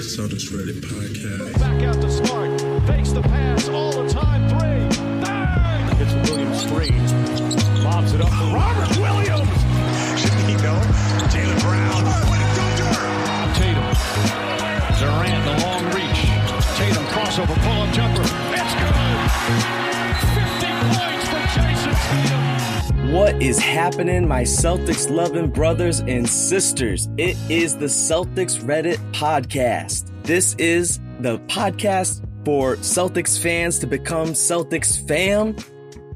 Celtics Reddit podcast. Back out to Smart. Fakes the pass all the time. Three. Bang! It's Williams three. Lobs it up for Robert Williams. Shaquille, Jaylen Brown. Tatum. Durant, the long reach. Tatum crossover, pull-up jumper. It's good. What is happening, my Celtics loving brothers and sisters? It is the Celtics Reddit podcast. This is the podcast for Celtics fans to become Celtics fam.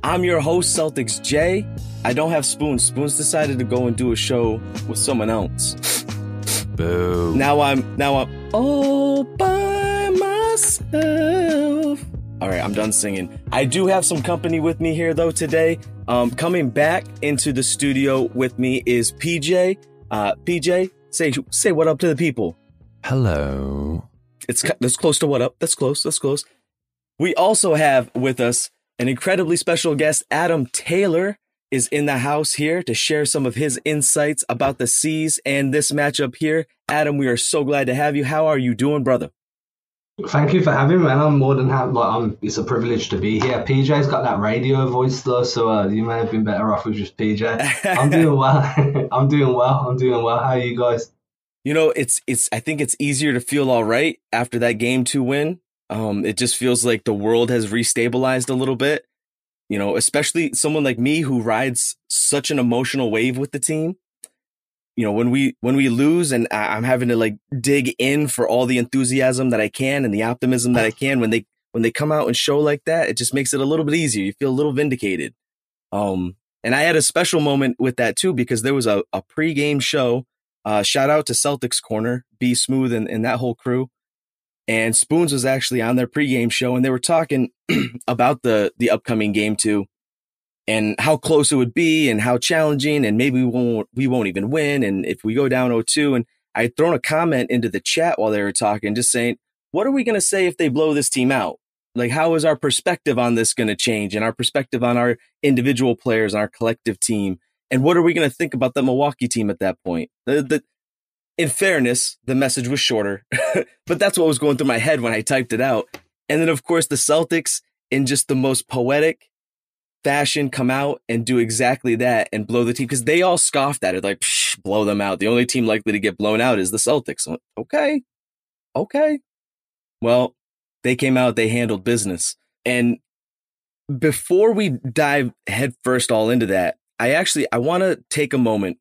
I'm your host, Celtics J. I don't have Spoons. Spoons decided to go and do a show with someone else. Boo. Now I'm now I'm all by myself. All right, I'm done singing. I do have some company with me here though today. Um, coming back into the studio with me is PJ. Uh, PJ, say say what up to the people. Hello. It's that's close to what up. That's close. That's close. We also have with us an incredibly special guest. Adam Taylor is in the house here to share some of his insights about the C's and this matchup here. Adam, we are so glad to have you. How are you doing, brother? Thank you for having me, man. I'm more than happy. Like, I'm, it's a privilege to be here. PJ's got that radio voice though, so uh, you may have been better off with just PJ. I'm doing well. I'm doing well. I'm doing well. How are you guys? You know, it's it's. I think it's easier to feel all right after that game two win. Um, it just feels like the world has restabilized a little bit. You know, especially someone like me who rides such an emotional wave with the team. You know, when we when we lose and I- I'm having to like dig in for all the enthusiasm that I can and the optimism that I can when they when they come out and show like that, it just makes it a little bit easier. You feel a little vindicated. Um, and I had a special moment with that too because there was a, a pregame show uh, shout out to Celtics Corner, B Smooth, and, and that whole crew. And Spoons was actually on their pregame show, and they were talking about the the upcoming game too, and how close it would be, and how challenging, and maybe we won't we won't even win, and if we go down 0-2. And I had thrown a comment into the chat while they were talking, just saying, what are we going to say if they blow this team out? Like, how is our perspective on this going to change, and our perspective on our individual players and our collective team? And what are we going to think about the Milwaukee team at that point? The, the, in fairness, the message was shorter, but that's what was going through my head when I typed it out. And then, of course, the Celtics, in just the most poetic fashion, come out and do exactly that and blow the team because they all scoffed at it, like, Psh, blow them out. The only team likely to get blown out is the Celtics. Okay, okay. Well, they came out, they handled business. And before we dive headfirst all into that, I actually I want to take a moment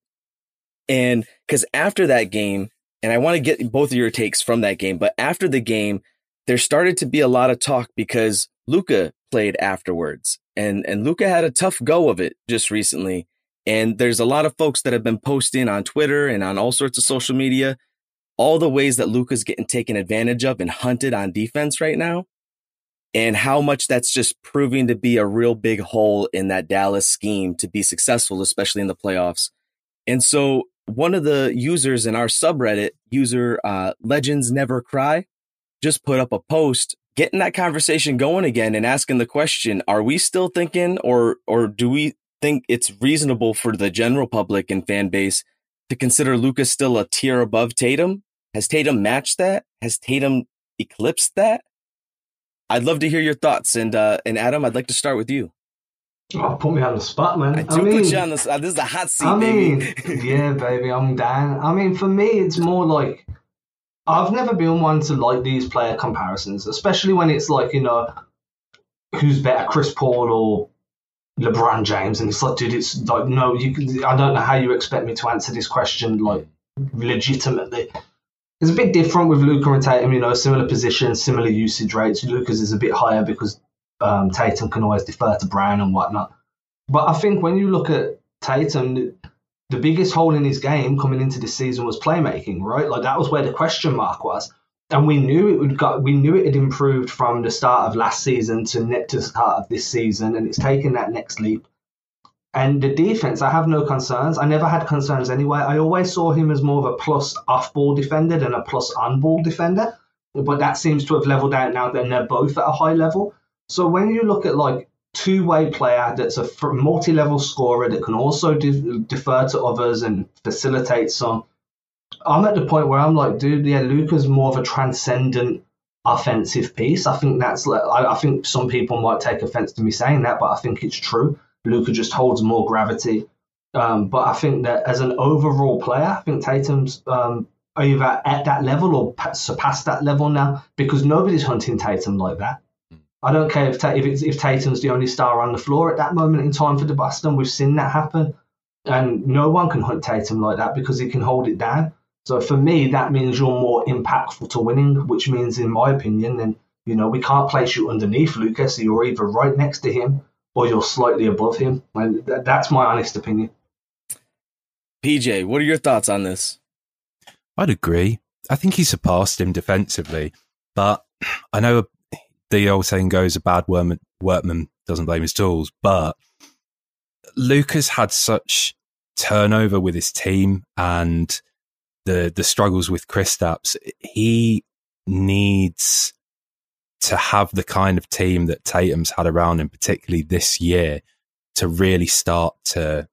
and because after that game, and I want to get both of your takes from that game, but after the game, there started to be a lot of talk because Luka played afterwards, and and Luka had a tough go of it just recently. And there's a lot of folks that have been posting on Twitter and on all sorts of social media all the ways that Luka's getting taken advantage of and hunted on defense right now and how much that's just proving to be a real big hole in that Dallas scheme to be successful, especially in the playoffs. And so one of the users in our subreddit, user uh, Legends Never Cry, just put up a post getting that conversation going again and asking the question, are we still thinking or or do we think it's reasonable for the general public and fan base to consider Luka's still a tier above Tatum? Has Tatum matched that? Has Tatum eclipsed that? I'd love to hear your thoughts. And uh, and Adam, I'd like to start with you. Oh, put me on the spot, man. I do put you on the uh, This is a hot seat, I mean, baby. yeah, baby, I'm down. I mean, for me, it's more like I've never been one to like these player comparisons, especially when it's like you know who's better, Chris Paul or LeBron James, and it's like, dude, it's like no, you. Can, I don't know how you expect me to answer this question like legitimately. It's a bit different with Luka and Tatum, you know, similar positions, similar usage rates. Luka's is a bit higher because um, Tatum can always defer to Brown and whatnot. But I think when you look at Tatum, the, biggest hole in his game coming into this season was playmaking, right? Like that was where the question mark was. And we knew it would got we knew it had improved from the start of last season to net to the start of this season, and it's taken that next leap. And the defense, I have no concerns. I never had concerns anyway. I always saw him as more of a plus off ball defender than a plus on ball defender. But that seems to have leveled out now, and they're both at a high level. So when you look at like two way player that's a multi level scorer that can also de- defer to others and facilitate some, I'm at the point where I'm like, dude, yeah, Luka's more of a transcendent offensive piece. I think that's like, I, I think some people might take offense to me saying that, but I think it's true. Luka just holds more gravity. Um, but I think that as an overall player, I think Tatum's um, either at that level or surpassed that level now because nobody's hunting Tatum like that. I don't care if if, it's, if Tatum's the only star on the floor at that moment in time for the Boston. We've seen that happen, and no one can hunt Tatum like that because he can hold it down. So for me, that means you're more impactful to winning, which means, in my opinion, then you know we can't place you underneath Luka's. So you're either right next to him or you're slightly above him. And that's my honest opinion. PJ, what are your thoughts on this? I'd agree. I think he surpassed him defensively, but I know the old saying goes, a bad workman, doesn't blame his tools. But Luka's had such turnover with his team and the the struggles with Kristaps. He needs to have the kind of team that Tatum's had around him, particularly this year, to really start to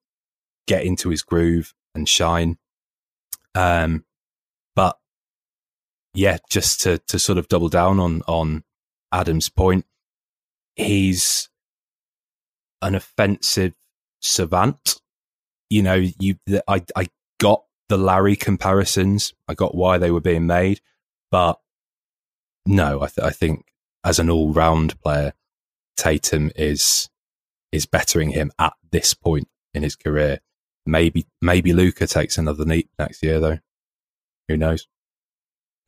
get into his groove and shine. Um, but yeah, just to to sort of double down on on Adam's point, he's an offensive savant. You know, you I I got the Larry comparisons. I got why they were being made, but no, I, th- I think as an all round player, Tatum is is bettering him at this point in his career. Maybe maybe Luka takes another leap next year though. Who knows?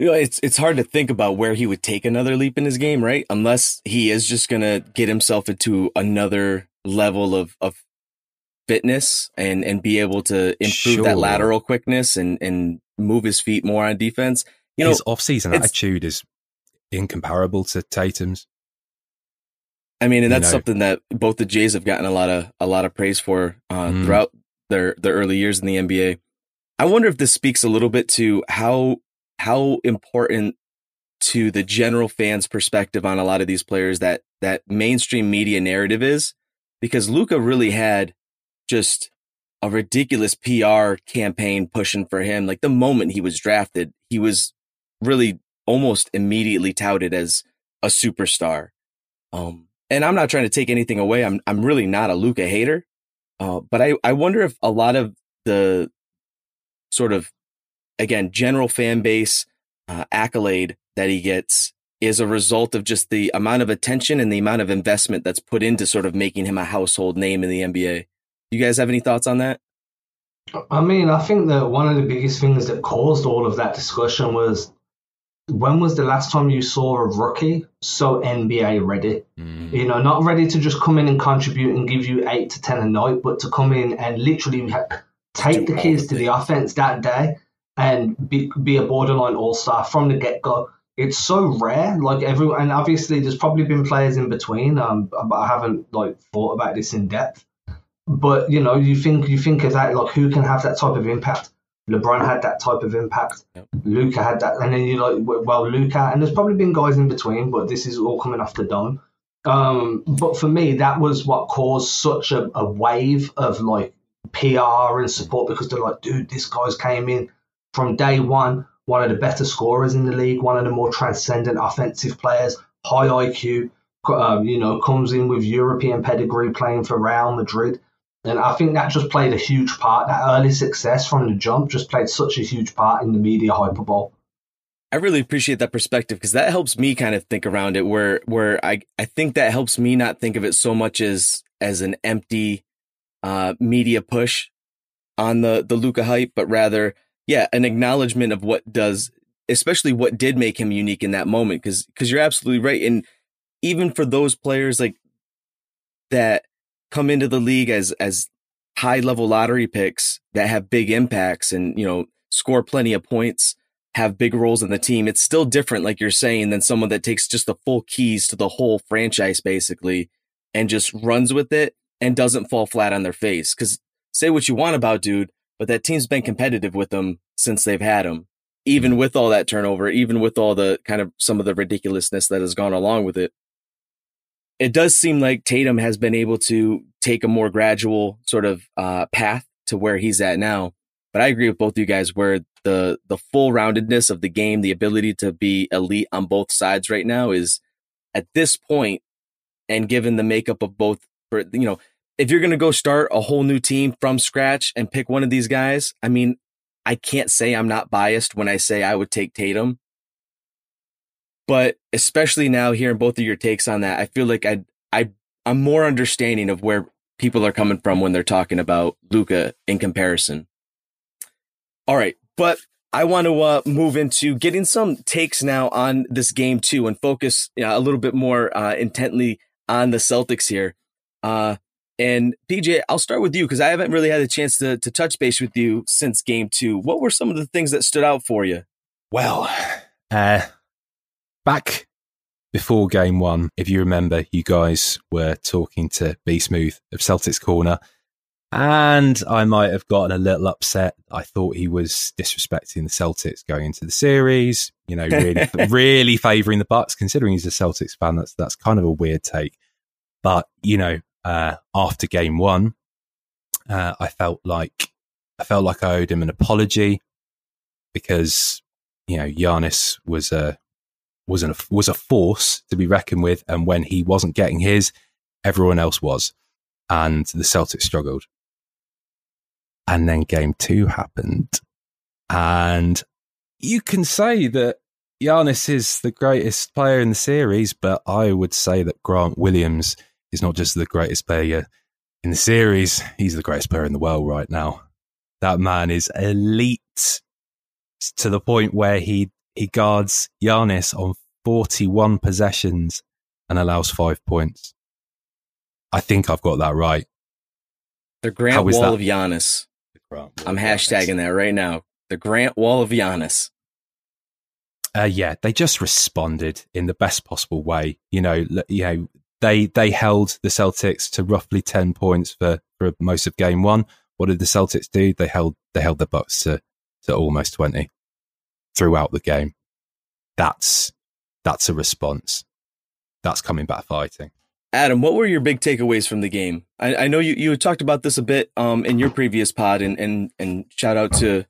You know, it's it's hard to think about where he would take another leap in his game, right? Unless he is just gonna get himself into another level of of fitness and and be able to improve sure. that lateral quickness and and move his feet more on defense. You know, his off-season attitude is incomparable to Tatum's. I mean, and that's you know. something that both the Jays have gotten a lot of a lot of praise for uh, mm. throughout their their early years in the NBA. I wonder if this speaks a little bit to how how important to the general fans perspective on a lot of these players that that mainstream media narrative is because Luka really had just a ridiculous PR campaign pushing for him. Like the moment he was drafted he was really almost immediately touted as a superstar. Um and I'm not trying to take anything away. I'm I'm really not a Luka hater. Uh, but I I wonder if a lot of the sort of again, general fan base uh, accolade that he gets is a result of just the amount of attention and the amount of investment that's put into sort of making him a household name in the NBA. You guys have any thoughts on that? I mean, I think that one of the biggest things that caused all of that discussion was when was the last time you saw a rookie so NBA ready? Mm. You know, not ready to just come in and contribute and give you eight to ten a night, but to come in and literally take the keys to the offense that day and be, be a borderline all star from the get go. It's so rare. Like everyone, and obviously there's probably been players in between. Um, but I haven't like thought about this in depth. But you know, you think you think of that like who can have that type of impact. LeBron had that type of impact. Yep. Luka had that, and then you like well Luka, and there's probably been guys in between, but this is all coming off the dome. Um, but for me, that was what caused such a, a wave of like PR and support because they're like, dude, this guy's came in from day one, one of the better scorers in the league, one of the more transcendent offensive players, high IQ, um, you know, comes in with European pedigree playing for Real Madrid. And I think that just played a huge part. That early success from the jump just played such a huge part in the media hyperbole. I really appreciate that perspective because that helps me kind of think around it where where I, I think that helps me not think of it so much as as an empty uh, media push on the the Luka hype, but rather yeah, an acknowledgement of what does, especially what did make him unique in that moment. Cause, cause you're absolutely right. And even for those players like that come into the league as, as high level lottery picks that have big impacts and, you know, score plenty of points, have big roles in the team. It's still different, like you're saying, than someone that takes just the full keys to the whole franchise basically and just runs with it and doesn't fall flat on their face. Cause say what you want about dude, but that team's been competitive with them since they've had him, even with all that turnover, even with all the kind of some of the ridiculousness that has gone along with it. It does seem like Tatum has been able to take a more gradual sort of uh, path to where he's at now. But I agree with both you guys where the the full roundedness of the game, the ability to be elite on both sides right now is at this point, and given the makeup of both, you know, if you're going to go start a whole new team from scratch and pick one of these guys, I mean, I can't say I'm not biased when I say I would take Tatum. But especially now hearing both of your takes on that, I feel like I I I'm more understanding of where people are coming from when they're talking about Luka in comparison. All right, but I want to uh, move into getting some takes now on this game too, and focus a little bit more uh, intently on the Celtics here. Uh, and PJ, I'll start with you because I haven't really had a chance to, to touch base with you since game two. What were some of the things that stood out for you? Well, uh, back before game one, if you remember, you guys were talking to B Smooth of Celtics Corner and I might have gotten a little upset. I thought he was disrespecting the Celtics going into the series. You know, really, really favouring the Bucks, considering he's a Celtics fan. That's that's kind of a weird take. But you know, uh, after game one, uh, I felt like I felt like I owed him an apology because you know Giannis was a was a was a force to be reckoned with, and when he wasn't getting his, everyone else was, and the Celtics struggled. And then game two happened. And you can say that Giannis is the greatest player in the series, but I would say that Grant Williams is not just the greatest player in the series, he's the greatest player in the world right now. That man is elite to the point where he, he guards Giannis on 41 possessions and allows five points. I think I've got that right. The Grant Wall that? of Giannis. I'm hashtagging that right now. The Grant Wall of Giannis. Uh, yeah, they just responded in the best possible way. You know, you know, they they held the Celtics to roughly ten points for for most of game one. What did the Celtics do? They held they held the Bucks to to almost twenty throughout the game. That's that's a response. That's coming back fighting. Adam, what were your big takeaways from the game? I, I know you, you talked about this a bit um, in your previous pod, and, and and shout out to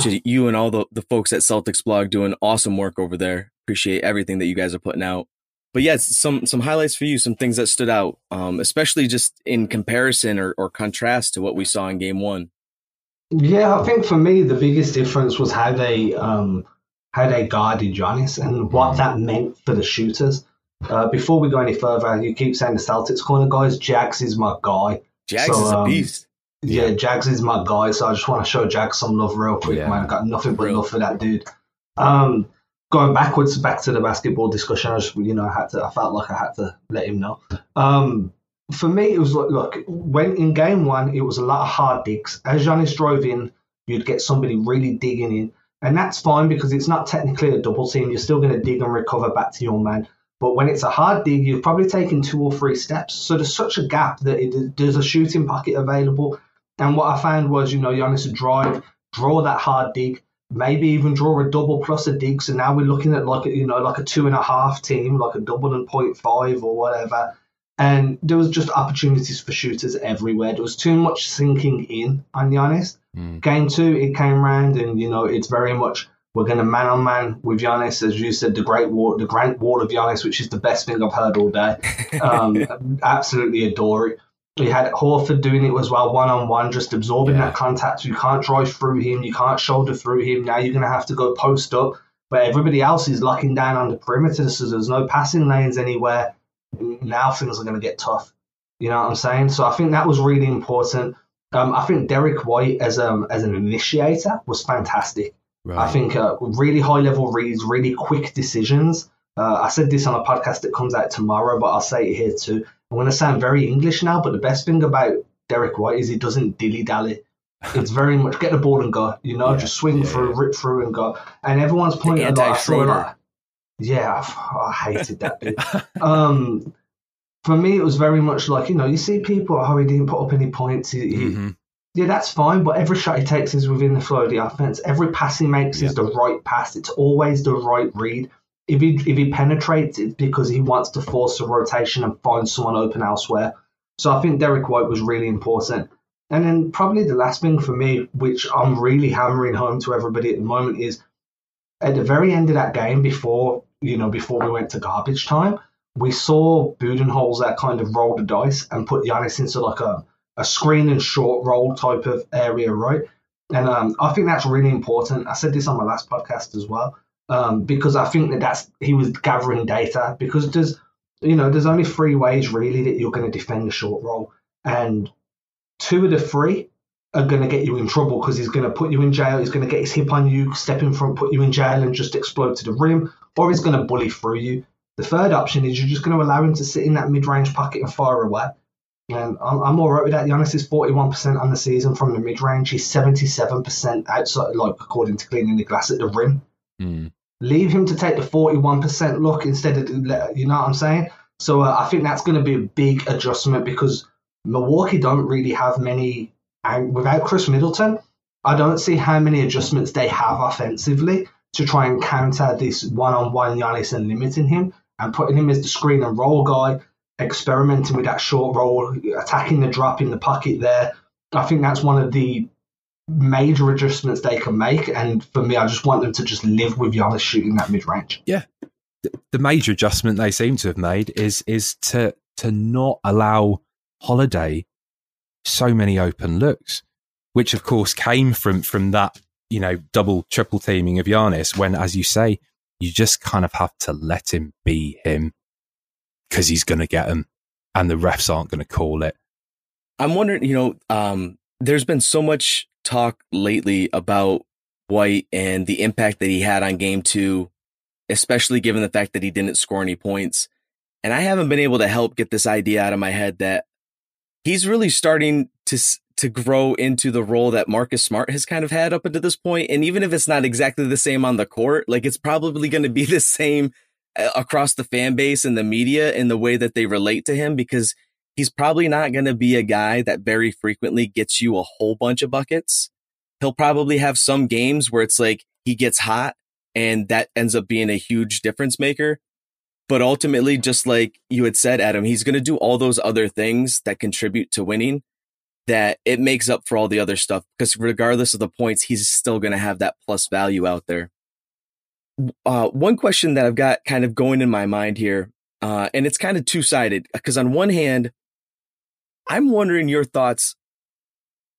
to you and all the, the folks at CelticsBlog doing awesome work over there. Appreciate everything that you guys are putting out. But yeah, some some highlights for you, some things that stood out, um, especially just in comparison or, or contrast to what we saw in game one. Yeah, I think for me the biggest difference was how they um, how they guarded Giannis and what that meant for the shooters. Uh, before we go any further, you keep saying the Celtics corner guys. Jags is my guy. Jags so, is a um, beast. Yeah, yeah, Jags is my guy. So I just want to show Jags some love real quick, yeah. man. I've got nothing but love for that dude. Um, going backwards, back to the basketball discussion. I just, you know, I had to. I felt like I had to let him know. Um, for me, it was like, look, when in game one, it was a lot of hard digs. As Giannis drove in, you'd get somebody really digging in, and that's fine because it's not technically a double team. You're still going to dig and recover back to your man. But when it's a hard dig, you've probably taken two or three steps. So there's such a gap that it, there's a shooting pocket available. And what I found was, you know, Giannis to drive, draw that hard dig, maybe even draw a double plus a dig. So now we're looking at like a, you know like a two and a half team, like a double and point five or whatever. And there was just opportunities for shooters everywhere. There was too much sinking in on Giannis. Mm. Game two, it came round, and you know it's very much we're going to man on man with Giannis, as you said, the great wall, the Grant Wall of Giannis, which is the best thing I've heard all day. Um, absolutely adore it. We had Horford doing it as well, one on one, just absorbing yeah. that contact. You can't drive through him, you can't shoulder through him. Now you're going to have to go post up, but everybody else is locking down on the perimeter, so there's no passing lanes anywhere. Now things are going to get tough. You know what I'm saying? So I think that was really important. Um, I think Derrick White as um as an initiator was fantastic. Right. I think uh, really high level reads, really quick decisions. Uh, I said this on a podcast that comes out tomorrow, but I'll say it here too. I'm going to sound very English now, but the best thing about Derrick White is he doesn't dilly dally. It's very much get the ball and go, you know, yeah, just swing yeah. through, rip through and go. And everyone's pointing at like, like, yeah, I, I hated that bit. um, for me, it was very much like, you know, you see people, how he didn't put up any points. He, mm-hmm yeah, that's fine. But every shot he takes is within the flow of the offense. Every pass he makes yeah. is the right pass. It's always the right read. If he if he penetrates, it's because he wants to force a rotation and find someone open elsewhere. So I think Derrick White was really important. And then probably the last thing for me, which I'm really hammering home to everybody at the moment, is at the very end of that game, before you know, before we went to garbage time, we saw Budenholzer kind of roll the dice and put Giannis into like a, a screen and short roll type of area, right? And um, I think that's really important. I said this on my last podcast as well, um, because I think that that's he was gathering data because there's you know there's only three ways really that you're going to defend a short roll, and two of the three are going to get you in trouble because he's going to put you in jail. He's going to get his hip on you, step in front, put you in jail, and just explode to the rim, or he's going to bully through you. The third option is you're just going to allow him to sit in that mid-range pocket and fire away. And I'm, I'm all right with that. Giannis is 41% on the season from the mid-range. He's 77% outside, like according to cleaning the glass at the rim. Mm. Leave him to take the 41% look instead of, you know what I'm saying? So uh, I think that's going to be a big adjustment because Milwaukee don't really have many and without Khris Middleton, I don't see how many adjustments they have offensively to try and counter this one-on-one Giannis and limiting him and putting him as the screen and roll guy, experimenting with that short roll, attacking the drop in the pocket there. I think that's one of the major adjustments they can make. And for me, I just want them to just live with Giannis shooting that mid range. Yeah. The major adjustment they seem to have made is is to to not allow Holiday so many open looks, which of course came from from that you know double triple teaming of Giannis. When, as you say, you just kind of have to let him be him because he's going to get them, and the refs aren't going to call it. I'm wondering, you know, um, there's been so much talk lately about White and the impact that he had on game two, especially given the fact that he didn't score any points. And I haven't been able to help get this idea out of my head that he's really starting to to grow into the role that Marcus Smart has kind of had up until this point. And even if it's not exactly the same on the court, like it's probably going to be the same uh, across the fan base and the media in the way that they relate to him because he's probably not going to be a guy that very frequently gets you a whole bunch of buckets. He'll probably have some games where it's like he gets hot and that ends up being a huge difference maker. But ultimately, just like you had said, Adam, he's going to do all those other things that contribute to winning that it makes up for all the other stuff. Because regardless of the points, he's still going to have that plus value out there. Uh, one question that I've got kind of going in my mind here, uh, and it's kind of two sided. Because on one hand, I'm wondering your thoughts,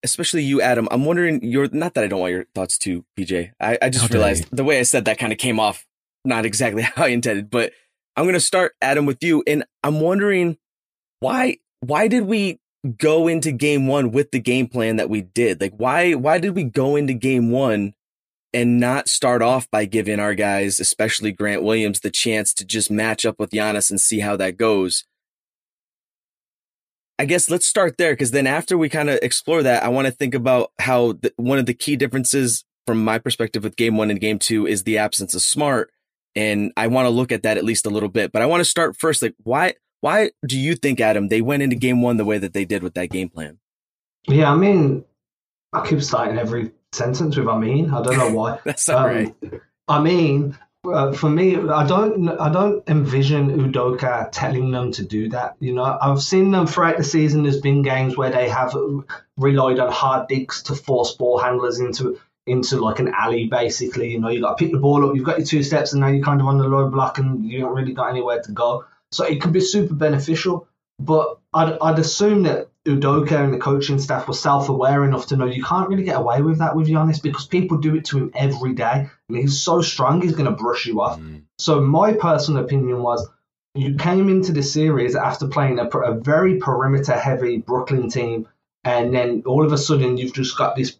especially you, Adam. I'm wondering your, not that I don't want your thoughts too, PJ. I, I just realized the way I said that kind of came off not exactly how I intended, but I'm going to start Adam with you and I'm wondering why why did we go into game 1 with the game plan that we did? Like why why did we go into game 1 and not start off by giving our guys, especially Grant Williams, the chance to just match up with Giannis and see how that goes? I guess let's start there because then after we kind of explore that, I want to think about how the, one of the key differences from my perspective with game one and game two is the absence of smart and I want to look at that at least a little bit. But I want to start first. Like, why why do you think, Adam, they went into game one the way that they did with that game plan? Yeah, I mean, I keep starting every sentence with "I mean." I don't know why. That's all um, right. I mean, uh, for me, I don't I don't envision Udoka telling them to do that. You know, I've seen them throughout the season. There's been games where they have relied on hard digs to force ball handlers into into like an alley basically. You know, you got to pick the ball up, you've got your two steps, and now you're kind of on the low block and you don't really got anywhere to go. So it can be super beneficial. But I'd, I'd assume that Udoka and the coaching staff were self-aware enough to know you can't really get away with that with Giannis because people do it to him every day. and he's so strong, he's going to brush you off. Mm. So my personal opinion was you came into the series after playing a, a very perimeter-heavy Brooklyn team, and then all of a sudden you've just got this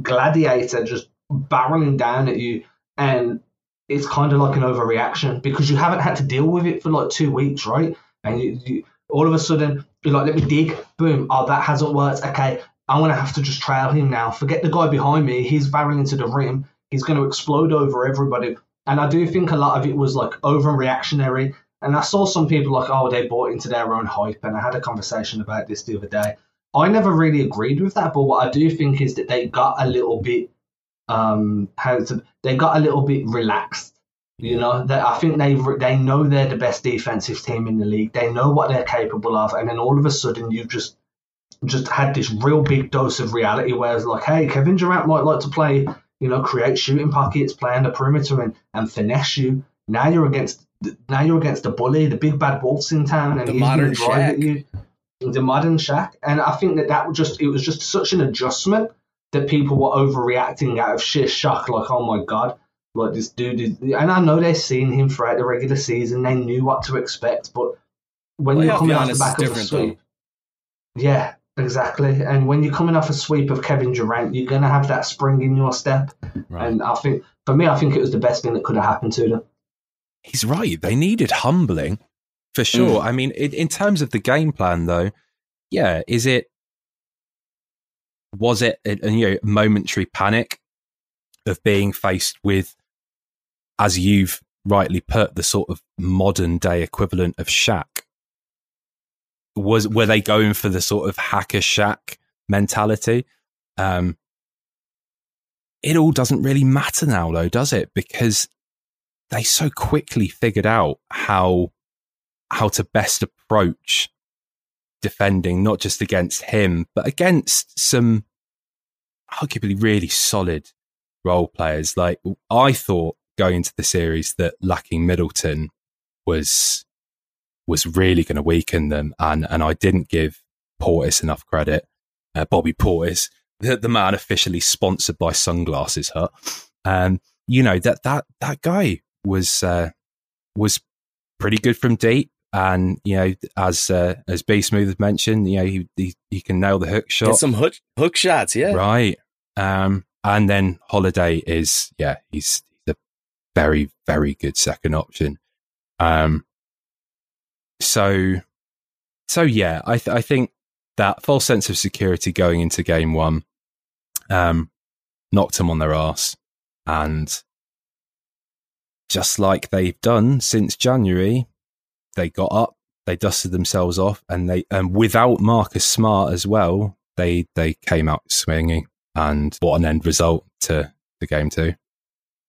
gladiator just barreling down at you, and it's kind of like an overreaction because you haven't had to deal with it for like two weeks, right? And you, you all of a sudden you're like, let me dig, boom, oh that hasn't worked. Okay, I'm gonna have to just trail him now. Forget the guy behind me. He's barreling into the rim. He's going to explode over everybody. And I do think a lot of it was like overreactionary. And I saw some people like, oh, they bought into their own hype. And I had a conversation about this the other day. I never really agreed with that, but what I do think is that they got a little bit um how to they got a little bit relaxed. You know, that I think they they know they're the best defensive team in the league. They know what they're capable of, and then all of a sudden you just just had this real big dose of reality where it's like, hey, Kevin Durant might like to play, you know, create shooting pockets, play on the perimeter, and, and finesse you. Now you're against now you're against the bully, the big bad wolves in town, and The he's modern drive at you. The modern Shaq, and I think that that was just it was just such an adjustment that people were overreacting out of sheer shock, like, oh my god, like this dude is. And I know they've seen him throughout the regular season, they knew what to expect, but when you're Playoff coming off the back of a different, though. sweep, yeah, exactly. And when you're coming off a sweep of Kevin Durant, you're gonna have that spring in your step. Right. And I think, for me, I think it was the best thing that could have happened to them. He's right. They needed humbling for sure. Mm. I mean, in, in terms of the game plan, though, yeah, is it was it a, a, you know momentary panic of being faced with, as you've rightly put, the sort of modern day equivalent of Shaq? Was were they going for the sort of Hack-a-Shaq mentality? Um, it all doesn't really matter now, though, does it? Because they so quickly figured out how how to best approach defending, not just against him, but against some arguably really solid role players. Like I thought going into the series that lacking Middleton was was really going to weaken them, and and I didn't give Portis enough credit. Uh, Bobby Portis, the, the man officially sponsored by Sunglasses Hut, and you know that that that guy was uh, was pretty good from deep. And you know, as uh, as B Smooth mentioned, you know, he, he he can nail the hook shot. Get some hook hook shots, yeah. Right. Um, and then Holiday is, yeah, he's, very, very good second option. Um, so, so yeah, I, th- I think that false sense of security going into game one, um, knocked them on their ass. And just like they've done since January, they got up, they dusted themselves off, and they, and without Marcus Smart as well, they, they came out swinging and what an end result to the game too.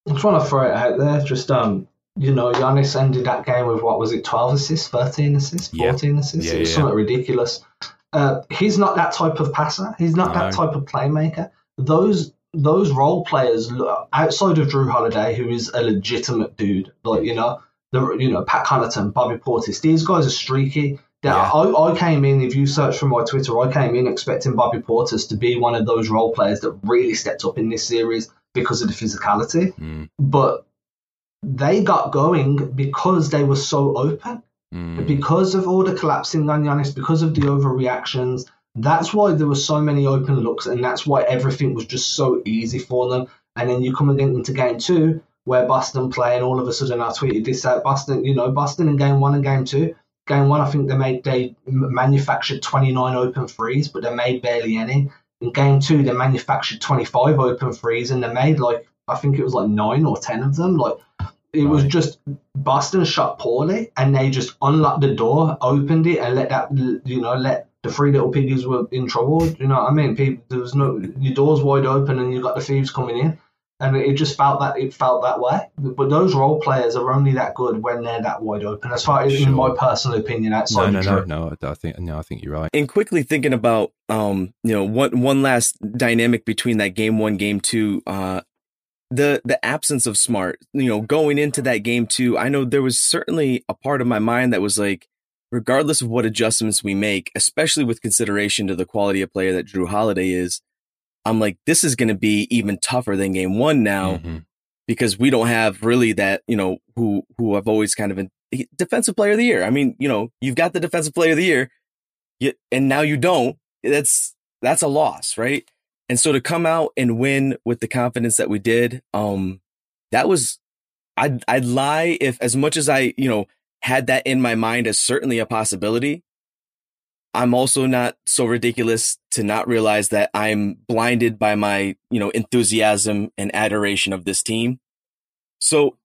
I'm trying to throw it out there. Just um, you know, Giannis ended that game with what was it, 12 assists, 13 assists, Yeah. 14 assists? Yeah, it was yeah. something ridiculous. Uh, he's not that type of passer. He's not that type of playmaker. Those those role players outside of Jrue Holiday, who is a legitimate dude, like you know, the you know Pat Connaughton, Bobby Portis. These guys are streaky. Yeah. I, I came in. If you search for my Twitter, I came in expecting Bobby Portis to be one of those role players that really stepped up in this series because of the physicality Mm, but they got going because they were so open. mm, Because of all the collapsing on Giannis, because of the overreactions, that's why there were so many open looks, and that's why everything was just so easy for them. And then you come again into game two, where Boston play, and all of a sudden I tweeted this out. Boston, you know, Boston in game one and game two. Game one, I think they made they manufactured 29 open threes, but they made barely any. In game two, they manufactured 25 open threes, and they made like I think it was like nine or ten of them. Like it was Right. just Boston shot poorly, and they just unlocked the door, opened it, and let that you know let the three little piggies were in trouble. You know what I mean? People, there was no your doors wide open, and you got the thieves coming in, and it just felt that it felt that way. But those role players are only that good when they're that wide open. As far as in my personal opinion, outside no, of no, no. I think no, I think you're right. and quickly thinking about um you know one one last dynamic between that game one game two uh the the absence of smart you know going into that game two i know there was certainly a part of my mind that was like regardless of what adjustments we make especially with consideration to the quality of player that jrue holiday is i'm like this is going to be even tougher than game one now Mhm. because we don't have really that, you know, who who I've always kind of been defensive player of the year. I mean, you know, you've got the defensive player of the year, you, and now you don't. That's that's a loss, right? And so to come out and win with the confidence that we did, um, that was I'd I'd lie if as much as I, you know, had that in my mind as certainly a possibility. I'm also not so ridiculous to not realize that I'm blinded by my, you know, enthusiasm and adoration of this team. So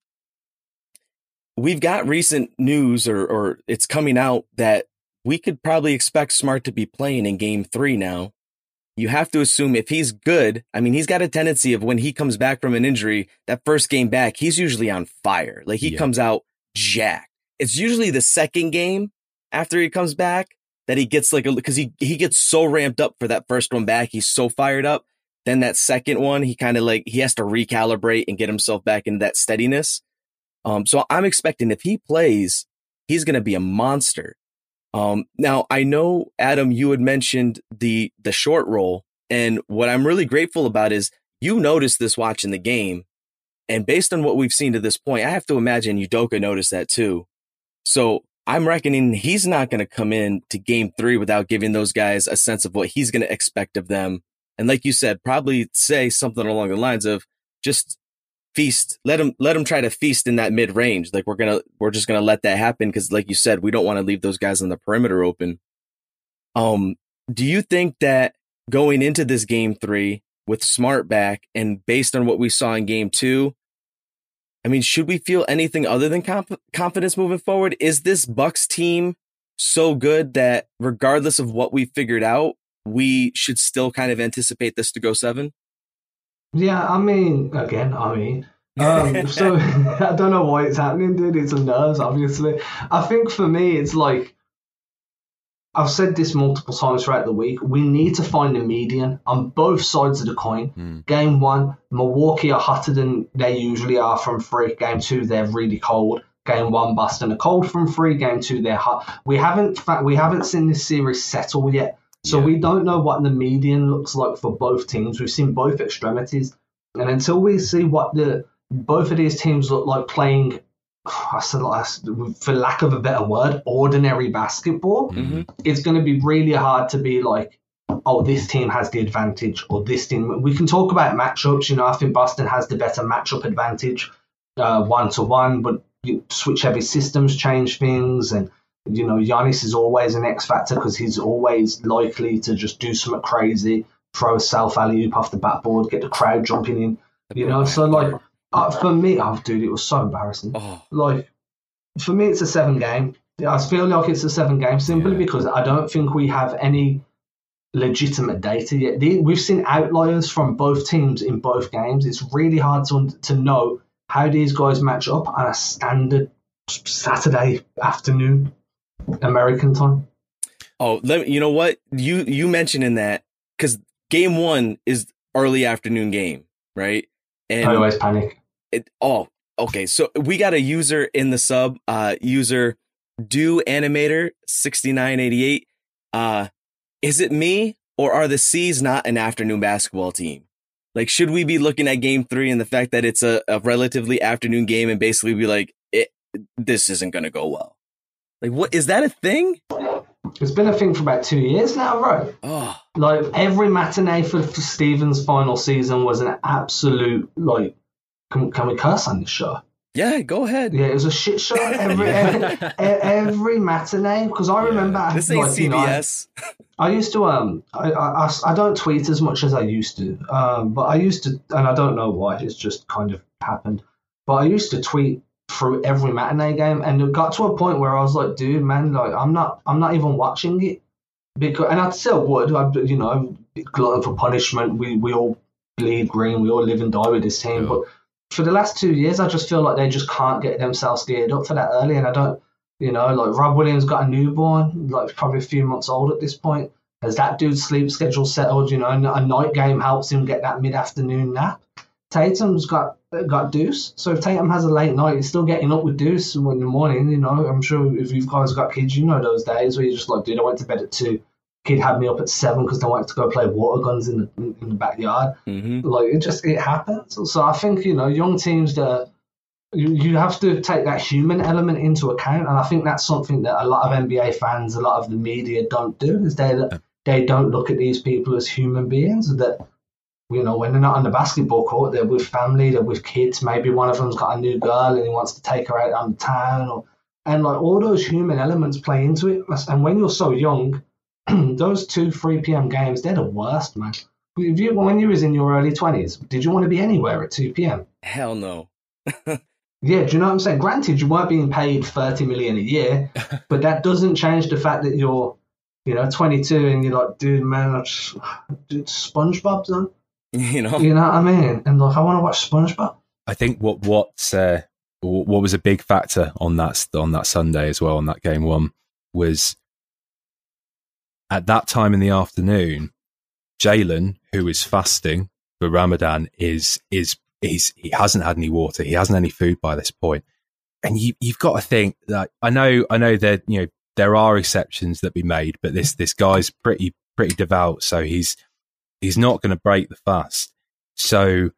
we've got recent news or, or it's coming out that we could probably expect Smart to be playing in game three now. You have to assume if he's good, I mean, he's got a tendency of when he comes back from an injury, that first game back, he's usually on fire. Like he Yeah. comes out jacked. It's usually the second game after he comes back that he gets like a because he he gets so ramped up for that first one back. He's so fired up. Then that second one, he kind of like he has to recalibrate and get himself back into that steadiness. Um, so I'm expecting if he plays, he's going to be a monster. Um, now I know Adam, you had mentioned the the short roll, and what I'm really grateful about is you noticed this watching the game, and based on what we've seen to this point, I have to imagine Udoka noticed that too. So I'm reckoning he's not going to come in to game three without giving those guys a sense of what he's going to expect of them. And like you said, probably say something along the lines of just feast, let him, let him try to feast in that mid range. Like we're going to, we're just going to let that happen. Cause like you said, we don't want to leave those guys on the perimeter open. Um, do you think that going into this game three with smart back and based on what we saw in game two, I mean, should we feel anything other than comp- confidence moving forward? Is this Bucks team so good that regardless of what we figured out, we should still kind of anticipate this to go seven? Yeah, I mean, again, I mean, um, so I don't know why it's happening, dude. It's a nerves, obviously. I think for me, it's like I've said this multiple times throughout the week. We need to find a median on both sides of the coin. Mm. Game one, Milwaukee are hotter than they usually are from three. Game two, they're really cold. Game one, Boston are cold from three. Game two, they're hot. We haven't we haven't seen this series settle yet, so Yeah. we don't know what the median looks like for both teams. We've seen both extremities, and until we see what the both of these teams look like playing, for lack of a better word, ordinary basketball Mm-hmm. it's going to be really hard to be like, oh, this team has the advantage or this team. We can talk about matchups. You know, I think Boston has the better matchup advantage one to one, but you switch heavy systems change things. And, you know, Giannis is always an X factor because he's always likely to just do something crazy, throw a self alley oop off the backboard, get the crowd jumping in. You know, so like uh, for me, oh, dude, it was so embarrassing. Oh, like for me it's a seven game. I feel like it's a seven game simply Yeah. because i don't think we have any legitimate data yet. We've seen outliers from both teams in both games. It's really hard to, to know how these guys match up on a standard saturday afternoon american time. Oh, let you know what? You you mentioning that because game one is early afternoon game, right? And i always panic it, oh, okay. So we got a user in the sub, uh, user do animator 6988. Uh, is it me or are the C's not an afternoon basketball team? Like, should we be looking at game three and the fact that it's a, a relatively afternoon game and basically be like, it, this isn't going to go well? Like, what is that a thing? it's been a thing for about two years now right Oh, like every matinee for, for Stevens' final season was an absolute like. Can, can we curse on this show? yeah, go ahead. Yeah, it was a shit show every every, every matinee because I remember This ain't like, you know, I- CBS. I used to um I, I, I- don't tweet as much as I used to um but I used to and I don't know why it's just kind of happened but I used to tweet through every matinee game and it got to a point where I was like dude man like I'm not I'm not even watching it because and I still would I you know glutton for punishment we we all bleed green we all live and die with this team Yeah. but for the last two years I just feel like they just can't get themselves geared up for that early and I don't you know, like Rob Williams got a newborn, like probably a few months old at this point. Has that dude's sleep schedule settled? You know, a night game helps him get that mid-afternoon nap. Tatum's got got Deuce, so if Tatum has a late night, he's still getting up with Deuce in the morning. You know, I'm sure if you guys got kids, you know those days where you're just like, dude, I went to bed at two. Kid had me up at seven because they wanted to go play water guns in the in, the backyard hmm like it just it happens. So I think you know young teams that you, you have to take that human element into account, and I think that's something that a lot of NBA fans, a lot of the media don't do. Is they they don't look at these people as human beings. That you know when they're not on the basketball court, they're with family, they're with kids. Maybe one of them's got a new girl and he wants to take her out on the town, or and like all those human elements play into it. And when you're so young, those two three p.m. games, they're the worst, man. If you, when you was in your early twenties, did you want to be anywhere at two p.m.? Hell no. Yeah, do you know what I'm saying? Granted, you weren't being paid thirty million a year, but that doesn't change the fact that you're, you know, 22 and you're like, dude, man, I just, dude, SpongeBob's on. You know? You know what I mean? And like, I want to watch SpongeBob. I think what what uh, what was a big factor on that on that Sunday as well on that game one was at that time in the afternoon, Jaylen, who is fasting for Ramadan, is is he's he hasn't had any water, he hasn't any food by this point, and you you've got to think that I know I know that you know there are exceptions that be made, but this this guy's pretty pretty devout, so he's he's not going to break the fast. So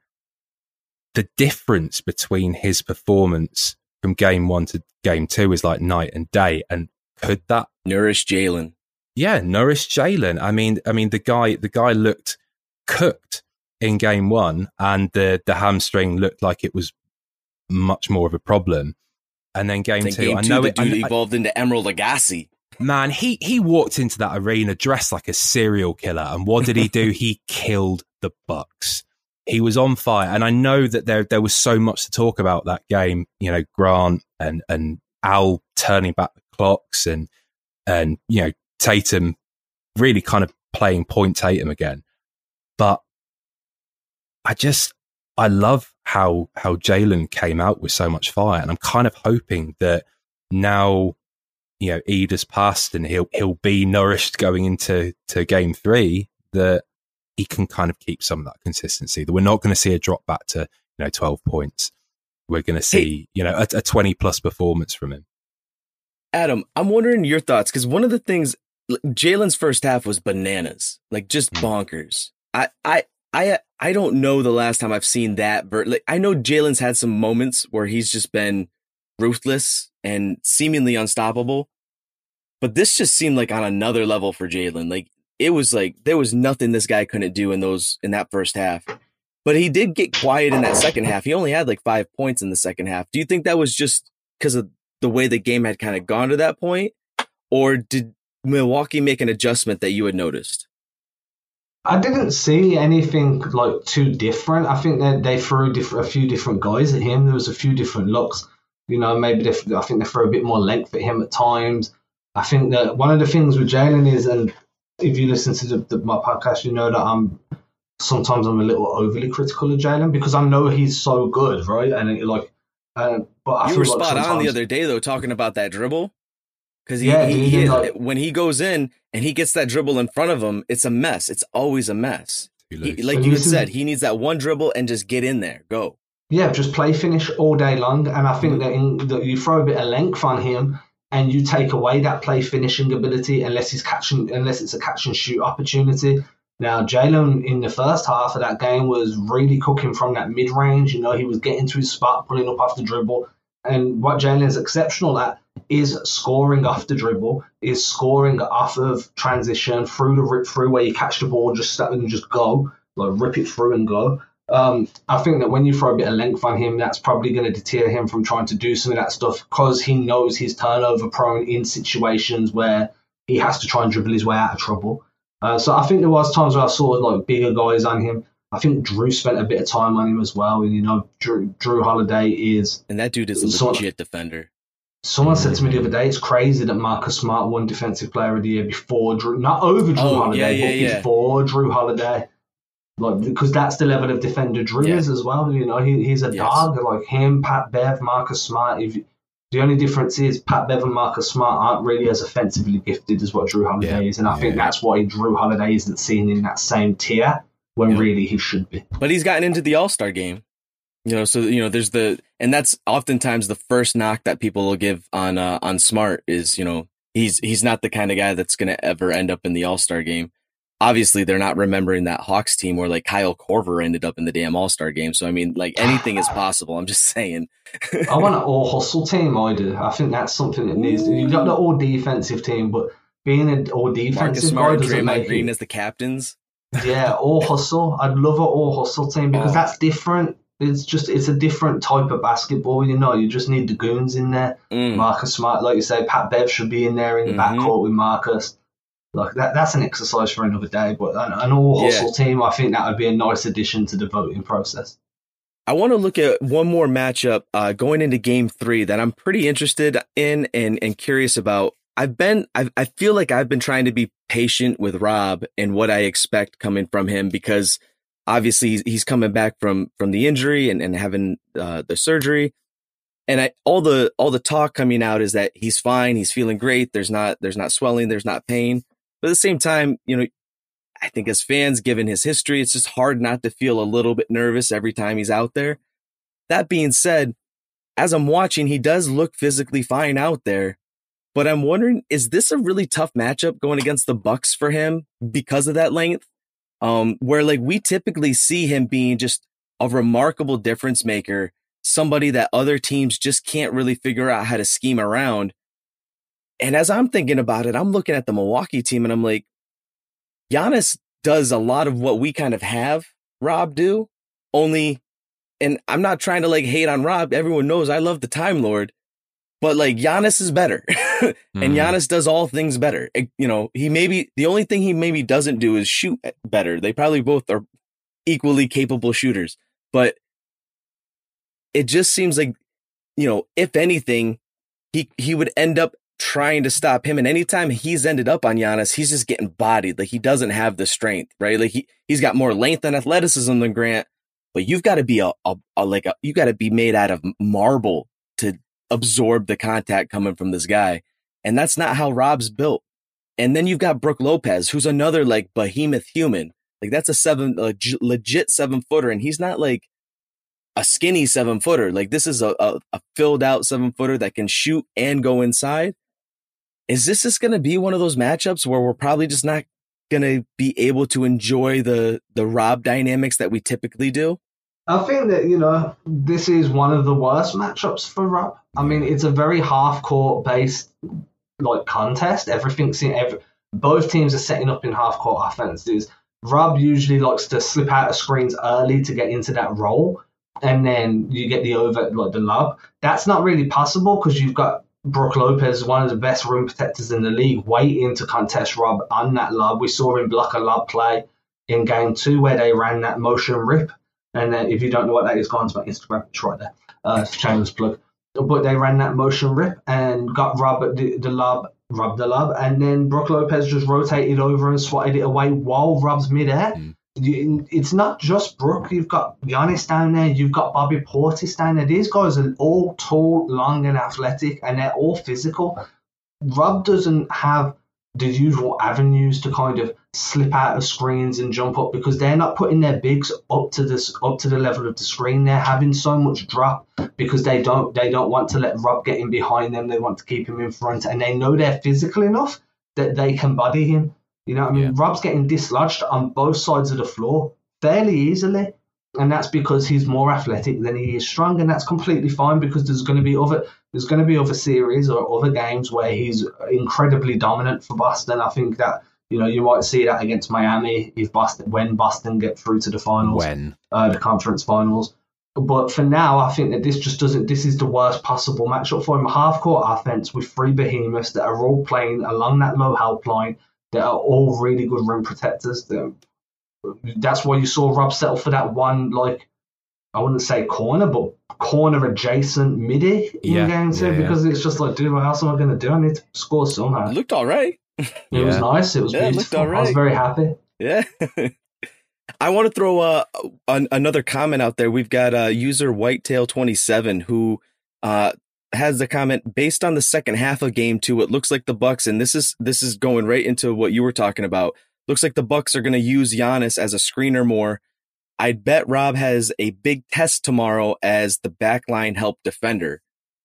the difference between his performance from game one to game two is like night and day. And could that nourish Jaylen? Yeah, Norris Jaylen. I mean, I mean, the guy, the guy looked cooked in game one, and the the hamstring looked like it was much more of a problem. And then game two, game I know the it dude I- evolved into Emerald Agassi. Man, he he walked into that arena dressed like a serial killer, and what did he do? he killed the Bucks. He was on fire, and I know that there there was so much to talk about that game. You know, Grant and and Al turning back the clocks, and and you know Tatum really kind of playing point Tatum again. But I just I love how how Jaylen came out with so much fire, and I'm kind of hoping that now you know Eid has passed and he'll he'll be nourished going into to game three that he can kind of keep some of that consistency. That we're not going to see a drop back to you know 12 points. We're going to see you know a, a 20 plus performance from him. Adam, I'm wondering your thoughts because one of the things Jaylen's first half was bananas, like just hmm. bonkers. I, I, I, I don't know the last time I've seen that. Ver- like, I know Jaylen's had some moments where he's just been ruthless and seemingly unstoppable, but this just seemed like on another level for Jaylen. Like it was like there was nothing this guy couldn't do in those in that first half. But he did get quiet in that second half. He only had like five points in the second half. Do you think that was just because of the way the game had kind of gone to that point, or did Milwaukee make an adjustment that you had noticed? I didn't see anything like too different. I think that they threw a few different guys at him. There was a few different looks. You know, maybe they, I think they threw a bit more length at him at times. I think that one of the things with Jaylen is, and if you listen to the, the, my podcast, you know that I'm sometimes I'm a little overly critical of Jaylen because I know he's so good, right? And it, like, uh, but I you were like spot on the other day though, talking about that dribble. Because he, Yeah, he, dude, he- like- when he goes in and he gets that dribble in front of him, it's a mess. It's always a mess. Too He, like And you had said, he needs that one dribble and just get in there, go. Yeah, just play finish all day long. And I think mm-hmm. that, in, that you throw a bit of length on him and you take away that play finishing ability unless he's catching unless it's a catch and shoot opportunity. Now Jaylen in the first half of that game was really cooking from that mid range. You know, he was getting to his spot, pulling up off the dribble. And what Jaylen's exceptional at is scoring off the dribble, is scoring off of transition through the rip through where you catch the ball, just step and just go, like rip it through and go. Um, I think that when you throw a bit of length on him, that's probably going to deter him from trying to do some of that stuff because he knows he's turnover prone in situations where he has to try and dribble his way out of trouble. Uh, so I think there was times where I saw like bigger guys on him. I think Jrue spent a bit of time on him as well. And you know, Jrue, Jrue Holiday is. And that dude is a legit defender. Someone said to me the mm. other day, it's crazy that Marcus Smart won Defensive Player of the Year before Jrue, not over Jrue Oh, Holiday, yeah, but yeah, yeah. before Jrue Holiday. Like because that's the level of defender Jrue Yeah. is as well. You know, he, he's a Yes. dog like him, Pat Bev, Marcus Smart. If the only difference is Pat Bev and Marcus Smart aren't really as offensively gifted as what Jrue Holiday Yeah, is, and I yeah, think that's why Jrue Holiday isn't seen in that same tier when Yeah. really he should be. But he's gotten into the All Star game. You know, so you know, there's the and that's oftentimes the first knock that people will give on uh, on Smart is, you know, he's he's not the kind of guy that's gonna ever end up in the All Star game. Obviously, they're not remembering that Hawks team where like Kyle Korver ended up in the damn All Star game. So I mean, like anything is possible. I'm just saying. I want an all hustle team. I do. I think that's something that needs. You've got the all defensive team, but being an all Marcus defensive guy Smart, and doesn't make Green as the captains. Yeah, all hustle. I'd love an all hustle team because Oh. that's different. It's just it's a different type of basketball. You know, you just need the goons in there. Mm. Marcus Smart, like you say, Pat Bev should be in there in the Mhm. backcourt with Marcus. Like that, that's an exercise for another day. But an, an all Yeah. hustle team, I think that would be a nice addition to the voting process. I want to look at one more matchup uh, going into Game Three that I'm pretty interested in and and curious about. I've been I've, I feel like I've been trying to be patient with Rob and what I expect coming from him because obviously he's, he's coming back from from the injury and and having uh, the surgery, and I all the all the talk coming out is that he's fine, he's feeling great. There's not there's not swelling, there's not pain. But at the same time, you know, I think as fans, given his history, it's just hard not to feel a little bit nervous every time he's out there. That being said, as I'm watching, he does look physically fine out there. But I'm wondering, is this a really tough matchup going against the Bucks for him because of that length? Um, where like we typically see him being just a remarkable difference maker, somebody that other teams just can't really figure out how to scheme around. And as I'm thinking about it, I'm looking at the Milwaukee team and I'm like, Giannis does a lot of what we kind of have Rob do, only, and I'm not trying to like hate on Rob. Everyone knows I love the Time Lord, but like Giannis is better. and Mhm. Giannis does all things better. You know, he maybe, the only thing he maybe doesn't do is shoot better. They probably both are equally capable shooters, but it just seems like, you know, if anything, he, he would end up trying to stop him. And anytime he's ended up on Giannis, he's just getting bodied. Like he doesn't have the strength, right? Like he, he's got more length and athleticism than Grant, but you've got to be a, a, a like a, you got to be made out of marble absorb the contact coming from this guy. And that's not how Rob's built. And then you've got Brook Lopez, who's another like behemoth human. Like that's a seven, leg- legit seven footer. And he's not like a skinny seven footer. Like this is a, a, a filled out seven footer that can shoot and go inside. Is this just going to be one of those matchups where we're probably just not going to be able to enjoy the, the Rob dynamics that we typically do? I think that you know this is one of the worst matchups for Rob. I mean, it's a very half court based like contest. Everything's in every, both teams are setting up in half court offenses. Rob usually likes to slip out of screens early to get into that role, and then you get the over like the lob. That's not really possible because you've got Brook Lopez, one of the best rim protectors in the league, waiting to contest Rob on that lob. We saw him block a lob play in game two where they ran that motion rip. And then if you don't know what that is, go onto my Instagram. It's right there. Uh, it's a shameless plug. But they ran that motion rip and got Rob the, the lob, Rob the lob, and then Brook Lopez just rotated over and swatted it away while Rob's midair. You- It's not just Brook. You've got Giannis down there. You've got Bobby Portis down there. These guys are all tall, long, and athletic, and they're all physical. Rob doesn't have the usual avenues to kind of slip out of screens and jump up because they're not putting their bigs up to this up to the level of the screen. They're having so much drop because they don't they don't want to let Rob get in behind them. They want to keep him in front, and they know they're physical enough that they can body him. You know, what I mean, Yeah. Rob's getting dislodged on both sides of the floor fairly easily. And that's because he's more athletic than he is strong, and that's completely fine because there's going to be other there's going to be other series or other games where he's incredibly dominant for Boston. I think that you know you might see that against Miami if Boston when Boston get through to the finals, When? uh, the conference finals. But for now, I think that this just doesn't. This is the worst possible matchup for him. Half court offense with three behemoths that are all playing along that low help line. That are all really good rim protectors. That- That's why you saw Rob settle for that one, like I wouldn't say corner, but corner adjacent midi in Yeah, game two yeah, yeah. because it's just like, dude, what else am I going to do? I need to score somehow. It looked all right. It was nice. It was Yeah, it beautiful. I was very happy. Yeah. I want to throw uh, an, another comment out there. We've got uh, user Whitetail27 who uh, has the comment based on the second half of game two. It looks like the Bucks, and this is this is going right into what you were talking about. Looks like the Bucks are going to use Giannis as a screener more. I'd bet Rob has a big test tomorrow as the backline help defender.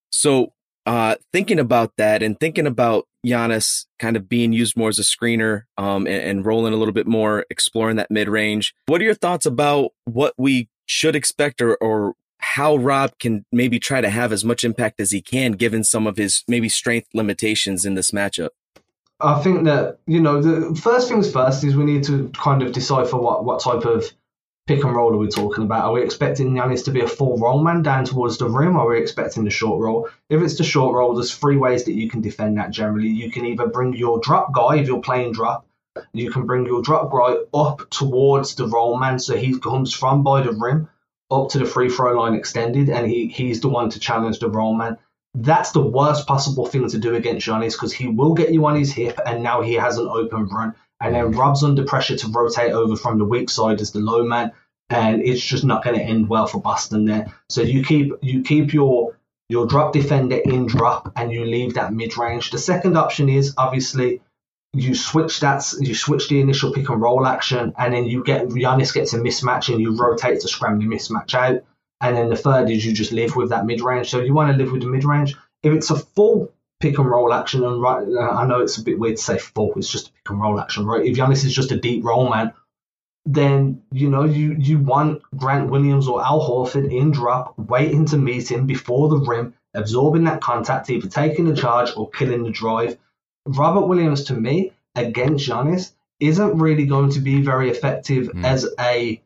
So, uh, thinking about that and thinking about Giannis kind of being used more as a screener, um, and, and rolling a little bit more, exploring that mid range. What are your thoughts about what we should expect or, or how Rob can maybe try to have as much impact as he can, given some of his maybe strength limitations in this matchup? I think that you know the first things first is we need to kind of decipher what what type of pick and roll are we talking about? Are we expecting Giannis to be a full roll man down towards the rim? Or are we expecting the short roll? If it's the short roll, there's three ways that you can defend that. Generally, you can either bring your drop guy if you're playing drop. You can bring your drop guy up towards the roll man, so he comes from by the rim up to the free throw line extended, and he he's the one to challenge the roll man that's the worst possible thing to do against Giannis because he will get you on his hip and now he has an open run. And then Rob's under pressure to rotate over from the weak side as the low man. And it's just not going to end well for Boston there. So you keep you keep your your drop defender in drop and you leave that mid range. The second option is obviously you switch that, you switch the initial pick and roll action, and then you get Giannis gets a mismatch, and you rotate to scram the mismatch out. And then the third is you just live with that mid range. So you want to live with the mid range. If it's a full pick and roll action, and right, uh, I know it's a bit weird to say full, it's just a pick and roll action, right? If Giannis is just a deep roll man, then you know you you want Grant Williams or Al Horford in drop, waiting to meet him before the rim, absorbing that contact, either taking the charge or killing the drive. Robert Williams, to me, against Giannis, isn't really going to be very effective mm. as a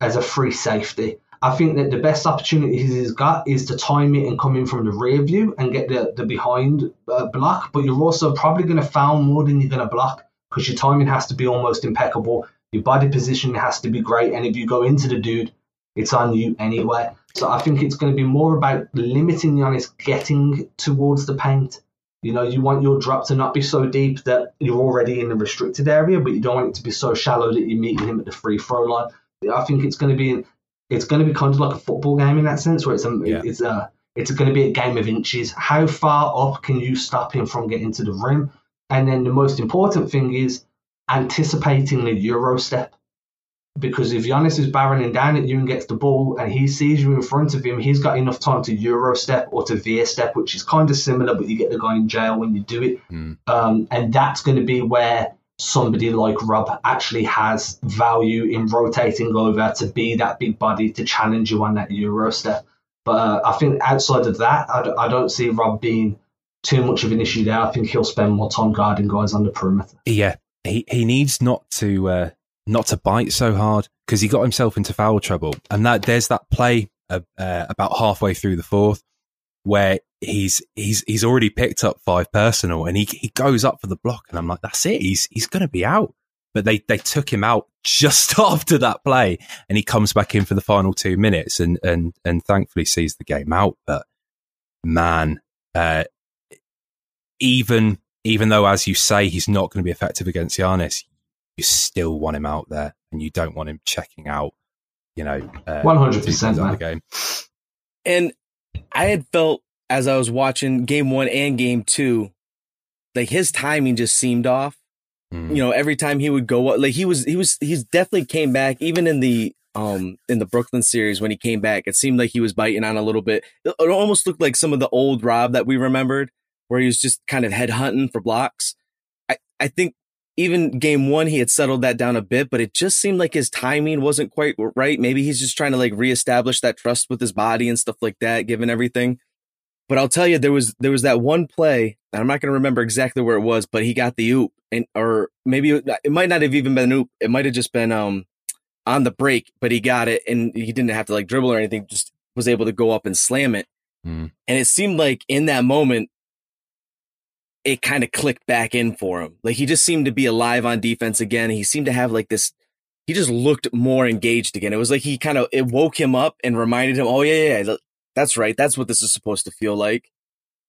as a free safety. I think that the best opportunities he's got is to time it and come in from the rear view and get the, the behind uh, block. But you're also probably going to foul more than you're going to block because your timing has to be almost impeccable. Your body position has to be great. And if you go into the dude, it's on you anyway. So I think it's going to be more about limiting Giannis getting towards the paint. You know, you want your drop to not be so deep that you're already in the restricted area, but you don't want it to be so shallow that you're meeting him at the free throw line. I think it's going to be it's going to be kind of like a football game in that sense, where it's a yeah. it's a it's going to be a game of inches. How far up can you stop him from getting to the rim? And then the most important thing is anticipating the euro step. Because if Giannis is barreling down at you and gets the ball and he sees you in front of him, he's got enough time to euro step or to veer step, which is kind of similar, but you get the guy in jail when you do it. Mm. Um, and that's going to be where somebody like Rob actually has value in rotating over to be that big body to challenge you on that Euro step. But uh, I think outside of that, I d- I don't see Rob being too much of an issue there. I think he'll spend more time guarding guys on the perimeter. Yeah, he he needs not to uh, not to bite so hard because he got himself into foul trouble, and that there's that play uh, uh, about halfway through the fourth where he's he's he's already picked up five personal and he he goes up for the block and I'm like that's it. He's he's going to be out. But they they took him out just after that play and he comes back in for the final 2 minutes and and and thankfully sees the game out. But man uh, even even though as you say he's not going to be effective against Giannis you still want him out there and you don't want him checking out you know uh, 100% of the game and I had felt as I was watching game one and game two, like his timing just seemed off. Mm. You know, every time he would go, like he was, he was, he's definitely came back. Even in the um in the Brooklyn series when he came back, it seemed like he was biting on a little bit. It, it almost looked like some of the old Rob that we remembered, where he was just kind of head hunting for blocks. I I think even game one, he had settled that down a bit, but it just seemed like his timing wasn't quite right. Maybe he's just trying to like reestablish that trust with his body and stuff like that, given everything. But I'll tell you, there was there was that one play, and I'm not going to remember exactly where it was, but he got the oop, and or maybe it, it might not have even been an oop. It might have just been um on the break, but he got it, and he didn't have to like dribble or anything. Just was able to go up and slam it. Mm. And it seemed like in that moment, it kind of clicked back in for him. Like he just seemed to be alive on defense again. He seemed to have like this. He just looked more engaged again. It was like he kind of it woke him up and reminded him, "Oh yeah, yeah, that's right. That's what this is supposed to feel like."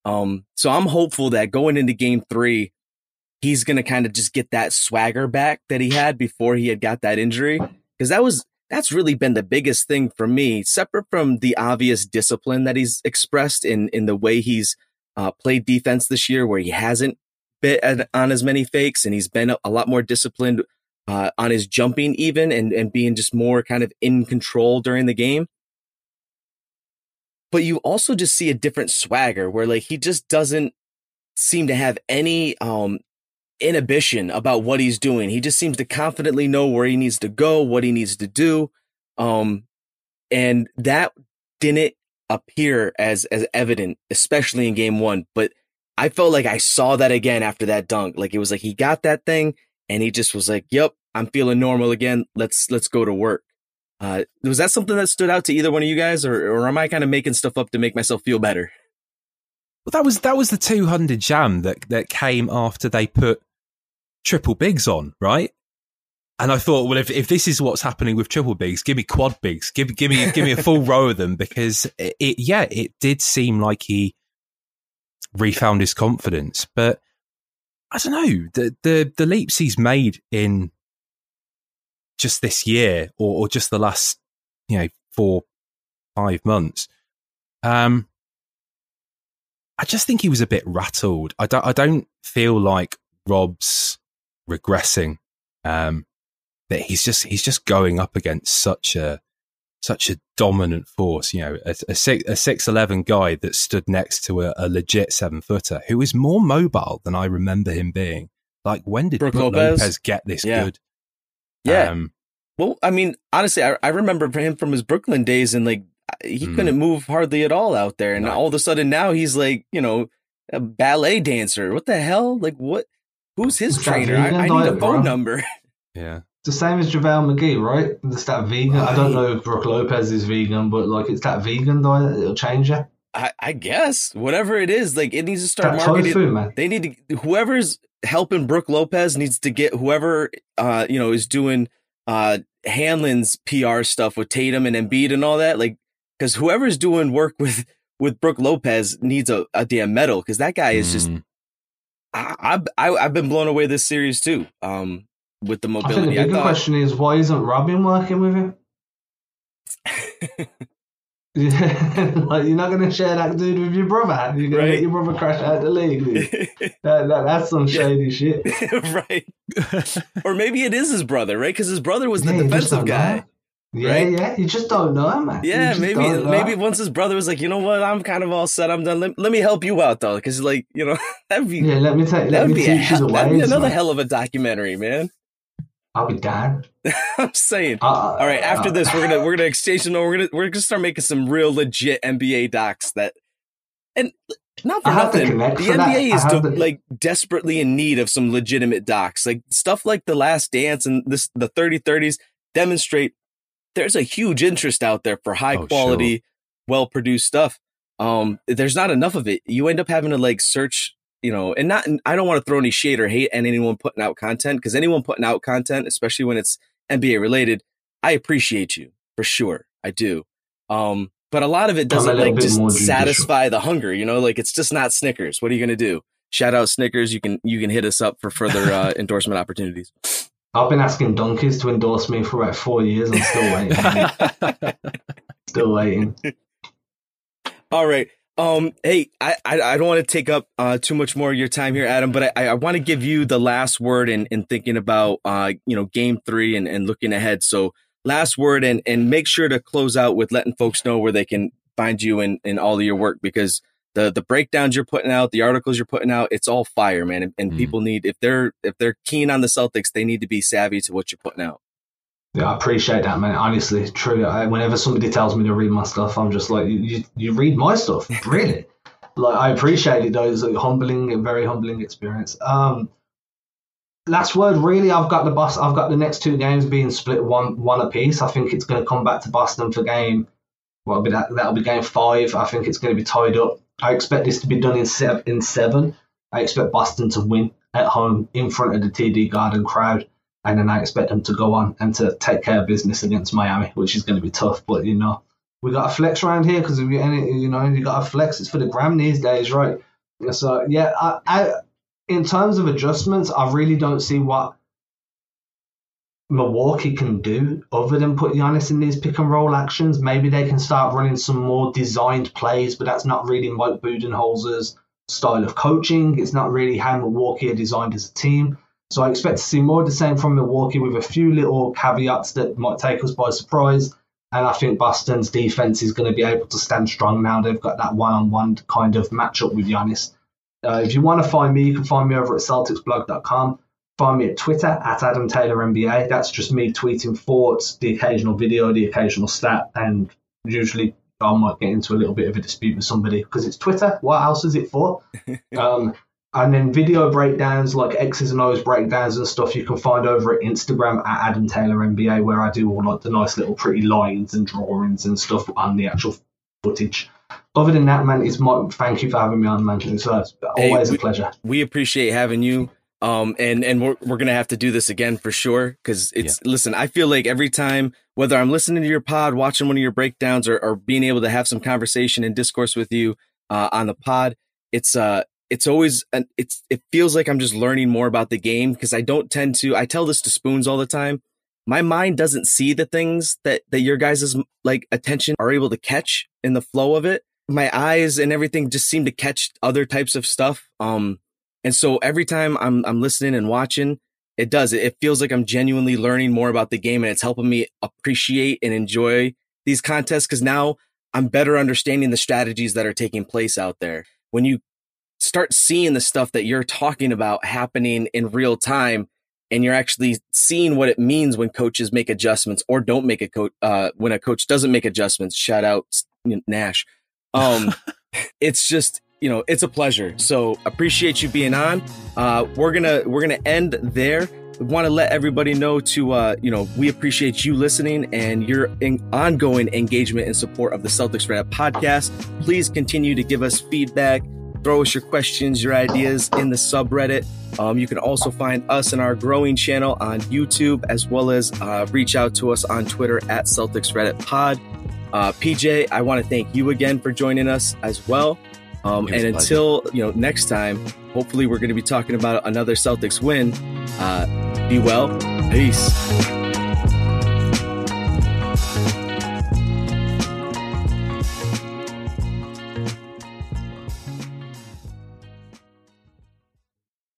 Um, so I'm hopeful that going into Game Three, he's gonna kind of just get that swagger back that he had before he had got that injury, because that was that's really been the biggest thing for me, separate from the obvious discipline that he's expressed in in the way he's uh, played defense this year where he hasn't bit on as many fakes and he's been a, lot more disciplined uh, on his jumping even and, and being just more kind of in control during the game. But you also just see a different swagger where like he just doesn't seem to have any um inhibition about what he's doing. He just seems to confidently know where he needs to go, what he needs to do. Um and that didn't appear as as evident, especially in game one. But I felt like I saw that again after that dunk. Like it was like he got that thing and he just was like, "Yep, I'm feeling normal again. Let's let's go to work." Uh, was that something that stood out to either one of you guys, or or am I kind of making stuff up to make myself feel better? Well, that was that was the 200 jam that that came after they put triple bigs on, right? And I thought, well, if, if this is what's happening with triple bigs, give me quad bigs, give give me give me a full row of them because it, it, yeah, it did seem like he refound his confidence. But I don't know the the the leaps he's made in just this year or, or just the last you know four five months. Um, I just think he was a bit rattled. I don't I don't feel like Rob's regressing. Um, that he's just he's just going up against such a such a dominant force. You know, a, a six a six eleven guy that stood next to a, a legit seven footer who is more mobile than I remember him being. Like when did Brook Brook Lopez? Lopez? get this Yeah. good? Yeah. Um, Well, I mean, honestly, I, I remember him from his Brooklyn days, and like he Mm. couldn't move hardly at all out there, and No. all of a sudden now he's like, you know, a ballet dancer. What the hell? Like, what? Who's his trainer? I, I need a phone number. yeah. It's the same as JaVale McGee, right? It's that vegan. I don't know if Brook Lopez is vegan, but like it's that vegan diet. It'll change you. I, I guess whatever it is, like it needs to start That marketing. tofu, man. They need to whoever's helping Brook Lopez needs to get whoever uh you know is doing uh Hanlon's PR stuff with Tatum and Embiid and all that like because whoever's doing work with with Brook Lopez needs a, a damn medal because that guy is just Mm. I, I I I've been blown away this series too um with the I think the mobility I, bigger thought question is why isn't Robin working with him? Yeah, like you're not gonna share that dude with your brother. You're gonna Right. let your brother crash out the league. That, that, that's some shady shit. right or maybe it is his brother right because his brother was the Yeah, defensive guy. Yeah, right? yeah. You just don't know, man. Yeah, maybe maybe once his brother was like, you know what, I'm kind of all set, I'm done. Let, let me help you out though, because like you know that'd be Yeah, let me take. that Let me be a you the that'd be another man. hell of a documentary, man. I'll be down. I'm saying. Uh, All right, after uh, this, we're gonna we're gonna exchange them. We're gonna we're gonna start making some real legit NBA docs that, and not for I have nothing, connect the for that. NBA I is have de- to- like desperately in need of some legitimate docs, like stuff like The Last Dance and this the 3030s demonstrate there's a huge interest out there for high Oh, quality, well produced stuff. Um, there's not enough of it. You end up having to like search, you know, and not. I don't want to throw any shade or hate at anyone putting out content because anyone putting out content, especially when it's NBA related, I appreciate you for sure. I do. Um, but a lot of it doesn't like just satisfy the hunger. You know, like it's just not Snickers. What are you gonna do? Shout out Snickers. You can you can hit us up for further uh, endorsement opportunities. I've been asking donkeys to endorse me for about four years. I'm still waiting. still waiting. All right. Um, hey, I, I, I don't want to take up uh, too much more of your time here, Adam, but I, I want to give you the last word in, in thinking about, uh, you know, game three and, and looking ahead. So last word and, and make sure to close out with letting folks know where they can find you in, in all of your work because the, the breakdowns you're putting out, the articles you're putting out, it's all fire, man. And, and Mm. people need, if they're, if they're keen on the Celtics, they need to be savvy to what you're putting out. Yeah, I appreciate that, man. Honestly, true. I, whenever somebody tells me to read my stuff, I'm just like, you, you, you read my stuff, really? like, I appreciate it, though. It's a humbling, a very humbling experience. Um, last word, really, I've got the bus. I've got the next two games being split one one apiece. I think it's going to come back to Boston for game. Well, it'll be that, that'll be game five. I think it's going to be tied up. I expect this to be done in seven. In seven, I expect Boston to win at home in front of the TD Garden crowd and then I expect them to go on and to take care of business against Miami, which is going to be tough. But you know, we got a flex around here because any, you know you got a flex. It's for the gram these days, right? So yeah, I, I in terms of adjustments, I really don't see what Milwaukee can do other than put Giannis in these pick and roll actions. Maybe they can start running some more designed plays, but that's not really Mike Budenholzer's style of coaching. It's not really how Milwaukee are designed as a team. So I expect to see more of the same from Milwaukee with a few little caveats that might take us by surprise. And I think Boston's defense is going to be able to stand strong now. They've got that one-on-one kind of matchup with Giannis. Uh, if you want to find me, you can find me over at CelticsBlog.com. Find me at Twitter at Adam Taylor NBA. That's just me tweeting thoughts, the occasional video, the occasional stat, and usually I might get into a little bit of a dispute with somebody because it's Twitter. What else is it for? um, and then video breakdowns like X's and O's breakdowns and stuff you can find over at Instagram at Adam Taylor NBA, where I do all like the nice little pretty lines and drawings and stuff on the actual footage. Other than that, man, it's my thank you for having me on, man. It's uh, Hey, always we- a pleasure. we appreciate having you. Um, and and we're we're gonna have to do this again for sure because it's listen. I feel like every time, whether I'm listening to your pod, watching one of your breakdowns, or, or being able to have some conversation and discourse with you uh, on the pod, it's uh it's always an, it's it feels like I'm just learning more about the game because I don't tend to. I tell this to Spoons all the time. My mind doesn't see the things that that your guys' like attention are able to catch in the flow of it. My eyes and everything just seem to catch other types of stuff. Um, and so every time I'm I'm listening and watching, It does. It feels like I'm genuinely learning more about the game and it's helping me appreciate and enjoy these contests because now I'm better understanding the strategies that are taking place out there. When you start seeing the stuff that you're talking about happening in real time and you're actually seeing what it means when coaches make adjustments or don't make a coach, uh, when a coach doesn't make adjustments, shout out Nash. Um, it's just, you know, it's a pleasure. So appreciate you being on. Uh, we're gonna we're gonna end there. We want to let everybody know to uh, you know we appreciate you listening and your in- ongoing engagement and support of the Celtics Reddit podcast. Please continue to give us feedback. Throw us your questions, your ideas in the subreddit. Um, you can also find us in our growing channel on YouTube, as well as uh, reach out to us on Twitter at Celtics Reddit Pod. Uh, PJ, I want to thank you again for joining us as well. Um, and until you know next time, hopefully we're going to be talking about another Celtics win. Uh, be well. Peace.